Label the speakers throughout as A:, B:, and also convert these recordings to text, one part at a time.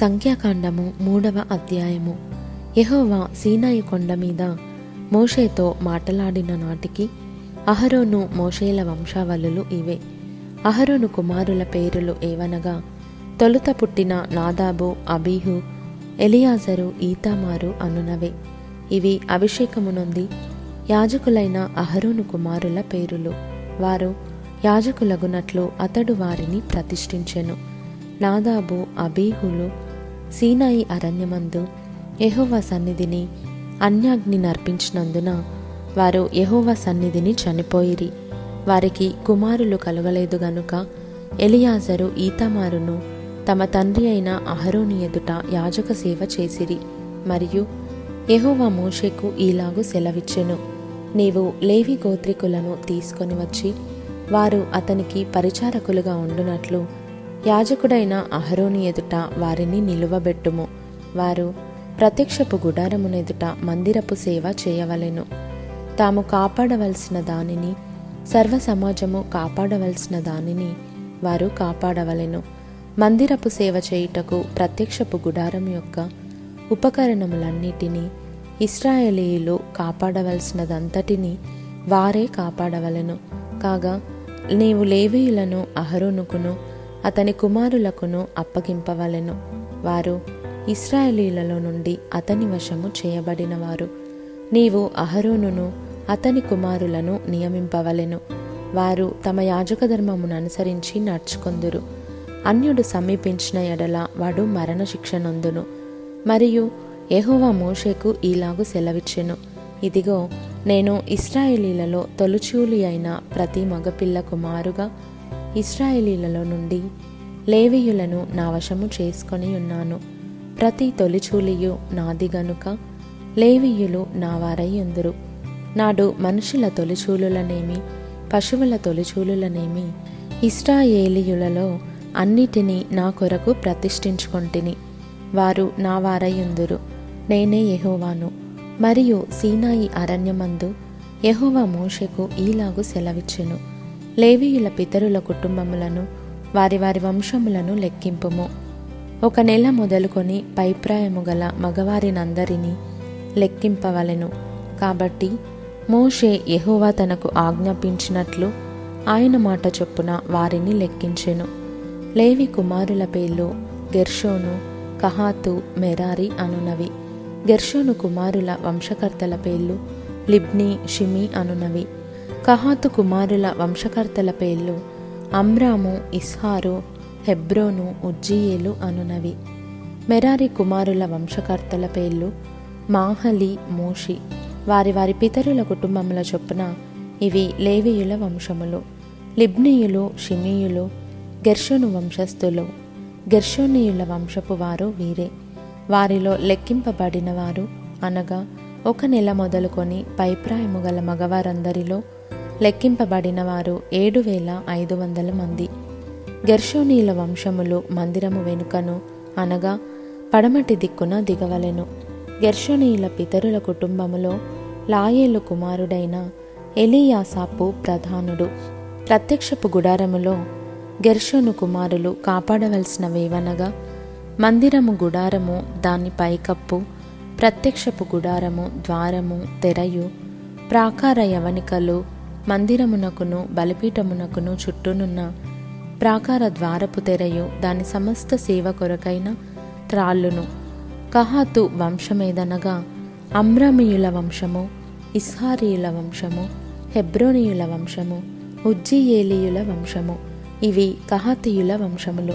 A: సంఖ్యాకాండము మూడవ అధ్యాయము. యహోవా సీనాయి కొండ మీద మోషేతో మాటలాడిన నాటికి అహరోను మోషేల వంశావళులు ఇవే. అహరోను కుమారుల పేరులు ఏవనగా తొలుత పుట్టిన నాదాబు అబీహు ఎలియాజరు ఈతామారు అనునవే. ఇవి అభిషేకమునుంది యాజకులైన అహరోను కుమారుల పేరులు. వారు యాజకులగునట్లు అతడు వారిని ప్రతిష్ఠించెను. నాదాబు అబీహులు సీనాయి అరణ్యమందు యెహోవా సన్నిధిని అన్యాగ్ని నర్పించినందున వారు యెహోవా సన్నిధిని చనిపోయిరి. వారికి కుమారులు కలగలేదు గనుక ఎలియాజరు ఈతమారును తమ తండ్రి అయిన అహరోని ఎదుట యాజక సేవ చేసిరి. మరియు యహోవా మోషేకు ఈలాగు సెలవిచ్చెను. నీవు లేవి గోత్రికులను తీసుకొని వచ్చి వారు అతనికి పరిచారకులుగా ఉండునట్లు యాజకుడైన అహరోని ఎదుట వారిని నిలువబెట్టుము. వారు ప్రత్యక్షపు గుడారమునెదుట మందిరపు సేవ చేయవలెను. తాము కాపాడవలసిన దానిని సర్వ సమాజము కాపాడవలసిన దానిని వారు కాపాడవలెను. మందిరపు సేవ చేయుటకు ప్రత్యక్షపు గుడారం యొక్క ఉపకరణములన్నిటినీ ఇస్రాయేలీయులు కాపాడవలసినదంతటిని వారే కాపాడవలెను. కాగా నీవు లేవీయులను అహరోనుకును అతని కుమారులకును అప్పగింపవలెను. వారు ఇస్రాయేలీలలో నుండి అతని వశము చేయబడినవారు. నీవు అహరోనును అతని కుమారులను నియమింపవలెను. వారు తమ యాజక ధర్మమును అనుసరించి నడుచుకొందురు. అన్యుడు సమీపించిన ఎడల వాడు మరణశిక్ష నొందును మరియు యెహోవా మోషేకు ఈలాగు సెలవిచ్చెను. ఇదిగో నేను ఇస్రాయేలీలలో తొలుచూలి అయిన ప్రతి మగపిల్ల కుమారుగా ఇస్రాయేలీలలో నుండి లేవీయులను నా వశము చేసుకొని ఉన్నాను. ప్రతి తొలిచూలియు నాది గనుక లేవీయులు నా వారై ఉందురు నాడు మనుషుల తొలిచూలులనేమి పశువుల తొలిచూలులనేమి ఇస్రాయేలీయులలో అన్నిటినీ నా కొరకు ప్రతిష్ఠించుకొంటిని. వారు నా వారయ్యుందురు నేనే యహోవాను. మరియు సీనాయి అరణ్యమందు యహోవా మోషకు ఈలాగు సెలవిచ్చెను. లేవీయుల పితరుల కుటుంబములను వారి వారి వంశములను లెక్కింపుము. ఒక నెల మొదలుకొని పైప్రాయము గల మగవారినందరినీ లెక్కింపవలెను. కాబట్టి మోషే యెహోవా తనకు ఆజ్ఞాపించినట్లు ఆయన మాట చొప్పున వారిని లెక్కించెను. లేవి కుమారుల పేర్లు గెర్షోను కహాతు మెరారి అనునవి. గెర్షోను కుమారుల వంశకర్తల పేర్లు లిబ్ని షిమి అనునవి. కహాతు కుమారుల వంశకర్తల పేర్లు అమ్రాము ఇస్హారు హెబ్రోను ఉజ్జీయేలు అనునవి. మెరారి కుమారుల వంశకర్తల పేర్లు మాహలి మోషి. వారి వారి పితరుల కుటుంబముల చొప్పున ఇవి లేవీయుల వంశములు. లిబ్నీయులు షిమీయులు గెర్షోను వంశస్థులు. గెర్షోనీయుల వంశపు వారు వీరే. వారిలో లెక్కింపబడిన వారు అనగా ఒక నెల మొదలుకొని పైప్రాయము గల మగవారందరిలో లెక్కింపబడిన వారు ఏడు వేల ఐదు వందల మంది. గెర్షోనీయుల వంశములు మందిరము వెనుకను అనగా పడమటి దిక్కున దిగవలెను. గెర్షోనీయుల పితరుల కుటుంబములో లాయేలు కుమారుడైన ఎలియాసాపు ప్రధానుడు. ప్రత్యక్షపు గుడారములో గెర్షోను కుమారులు కాపాడవలసినవేవనగా మందిరము గుడారము దాని పైకప్పు ప్రత్యక్షపు గుడారము ద్వారము తెరయు ప్రాకార యవనికలు మందిరమునకును బలిపీఠమునకును చుట్టూనున్న ప్రాకార ద్వారపు తెరయు దాని సమస్త సేవ కొరకైన త్రాళ్ళును. కహాతు వంశమేదనగా అమ్రమీయుల వంశము ఇస్హారీయుల వంశము హెబ్రోనియుల వంశము ఉజ్జియేలియుల వంశము. ఇవి కహాతీయుల వంశములు.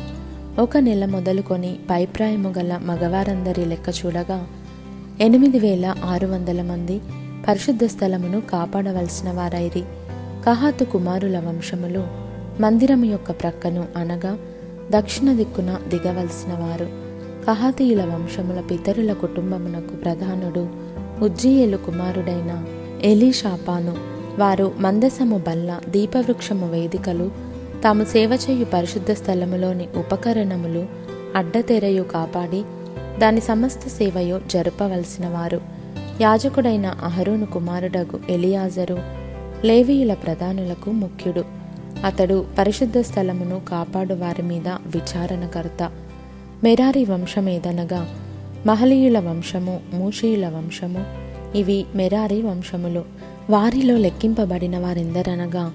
A: ఒక నెల మొదలుకొని పైప్రాయము గల మగవారందరి లెక్క చూడగా ఎనిమిది వేల ఆరు వందల మంది పరిశుద్ధ స్థలమును కాపాడవలసిన వారైరి. కహాతు కుమారుల వంశములు మందిరము యొక్క ప్రక్కను అనగా దక్షిణ దిక్కున దిగవలసిన వారు. కహాతీయుల వంశముల పితరుల కుటుంబమునకు ప్రధానుడు ఉజ్జియేలు కుమారుడైన ఎలీషాపాను. వారు మందసము బల్ల దీపవృక్షము వేదికలు తాము సేవ చేయు పరిశుద్ధ స్థలములోని ఉపకరణములు అడ్డతెరయు కాపాడి దాని సమస్త సేవయు జరపవలసిన వారు. యాజకుడైన అహరోను కుమారుడగు ఎలియాజరు లేవీయుల ప్రధానులకు ముఖ్యుడు. అతడు పరిశుద్ధ స్థలమును కాపాడు వారి మీద విచారణకర్త. మెరారి వంశమేదనగా మహలీయుల వంశము మూషీయుల వంశము ఇవి మెరారి వంశములు. వారిలో లెక్కింపబడిన వారెందరనగా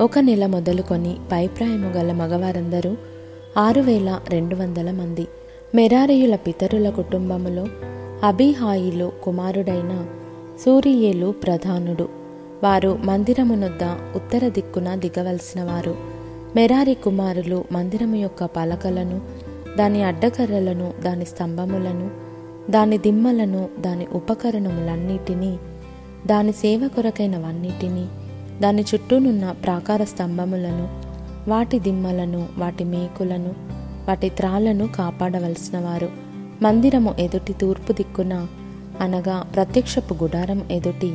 A: ఒక నెల మొదలుకొని పైప్రాయము గల మగవారందరూ ఆరు వేల రెండు వందల మంది. మెరారియుల పితరుల కుటుంబములో అబీహాయిలు కుమారుడైన సూరియేలు ప్రధానుడు. వారు మందిరమునొద్ద ఉత్తర దిక్కున దిగవలసిన వారు మెరారి కుమారులు మందిరము యొక్క పలకలను దాని అడ్డకర్రలను దాని స్తంభములను దాని దిమ్మలను దాని ఉపకరణములన్నిటినీ దాని సేవ కొరకైనవన్నిటినీ దాని చుట్టూనున్న ప్రాకార స్తంభములను వాటి దిమ్మలను వాటి మేకులను వాటి త్రాళ్ళను కాపాడవలసిన వారు మందిరము ఎదుటి తూర్పు దిక్కున అనగా ప్రత్యక్షపు గుడారం ఎదుటి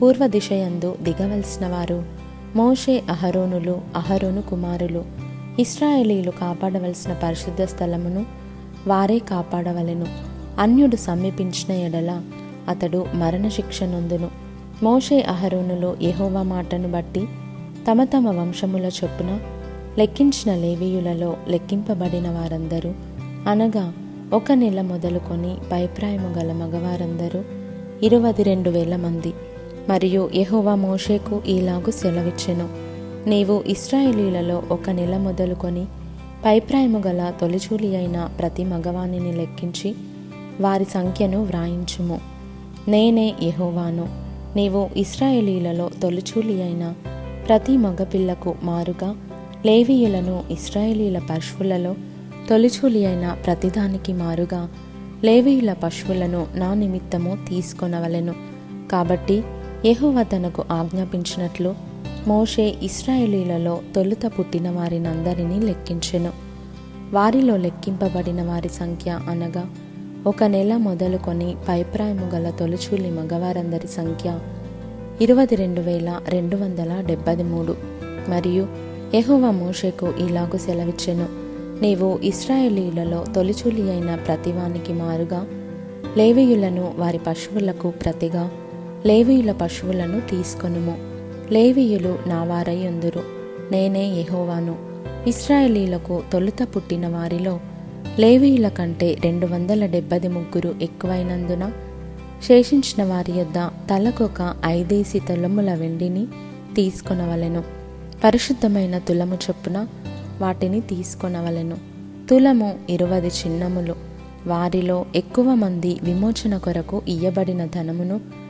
A: పూర్వ దిశయందు దిగవలసిన వారు మోషే అహరోనులు అహరోను కుమారులు ఇస్రాయేలీలు కాపాడవలసిన పరిశుద్ధ స్థలమును వారే కాపాడవలెను. అన్యుడు సమీపించిన ఎడల అతడు మరణశిక్ష నొందును. మోషే అహరోనులు యహోవా మాటను బట్టి తమ తమ వంశముల చొప్పున లెక్కించిన లేవీయులలో లెక్కింపబడిన వారందరూ అనగా ఒక నెల మొదలుకొని పైప్రాయము గల మగవారందరూ ఇరవై రెండు వేల మంది. మరియు యహోవా మోషేకు ఈలాగు సెలవిచ్చెను. నీవు ఇస్రాయేలీలలో ఒక నెల మొదలుకొని పైప్రాయము గల తొలిచూలి అయిన ప్రతి మగవానిని లెక్కించి వారి సంఖ్యను వ్రాయించుము. నేనే యహోవాను. నీవు ఇస్రాయేలీలలో తొలిచూలి అయిన ప్రతి మగపిల్లకు మారుగా లేవీయులను ఇస్రాయేలీల పశువులలో తొలిచూలి అయిన ప్రతిదానికి మారుగా లేవీయుల పశువులను నా నిమిత్తము తీసుకొనవలెను. కాబట్టి యెహోవా తనకు ఆజ్ఞాపించినట్లు మోషే ఇస్రాయేలీలలో తొలుత పుట్టిన వారినందరినీ లెక్కించెను. వారిలో లెక్కింపబడిన వారి సంఖ్య అనగా ఒక నెల మొదలుకొని పైప్రాయము గల తొలిచూలి మగవారందరి సంఖ్య ఇరవై రెండు వేల రెండు వందల డెబ్బై మూడు. మరియు ఎహోవ మోషేకు ఇలాగు సెలవిచ్చెను. నీవు ఇస్రాయేలీలలో తొలిచూలి అయిన ప్రతివానికి మారుగా లేవీయులను వారి పశువులకు ప్రతిగా లేవీయుల పశువులను తీసుకొనుము. లేవీయులు నా వారై ఉందురు. నేనే ఎహోవాను ఇస్రాయేలీలకు తొలుత పుట్టిన వారిలో లేవీయుల కంటే రెండు వందల డెబ్బది ముగ్గురు ఎక్కువైనందున శేషించిన వారి యొద్ద తలకొక ఐదేసి తులముల వెండిని తీసుకొనవలెను. పరిశుద్ధమైన తులము చొప్పున వాటిని తీసుకొనవలెను. తులము ఇరువది చిన్నములు. వారిలో ఎక్కువ మంది విమోచన కొరకు ఇయ్యబడిన ధనమును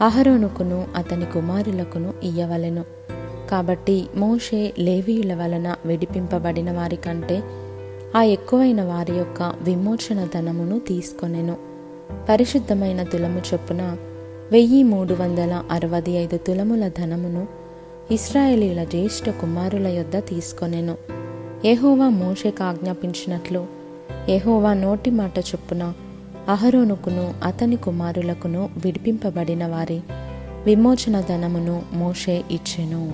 A: అహరోనుకును అతని కుమారులకును ఇయ్యవలెను. కాబట్టి మోషే లేవీయుల వలన విడిపింపబడిన వారి కంటే ఆ ఎక్కువైన వారి యొక్క విమోచన ధనమును తీసుకొనెను. పరిశుద్ధమైన తులము చొప్పున వెయ్యి మూడు వందల అరవై ఐదు తులముల ధనమును ఇస్రాయేలీల జ్యేష్ఠ కుమారుల యొద్ద తీసుకొనెను. ఎహోవా మోషేకు ఆజ్ఞాపించినట్లు ఎహోవా నోటి మాట చొప్పున అహరోనుకును అతని కుమారులకును విడిపింపబడిన వారి విమోచన ధనమును మోషే ఇచ్చెను.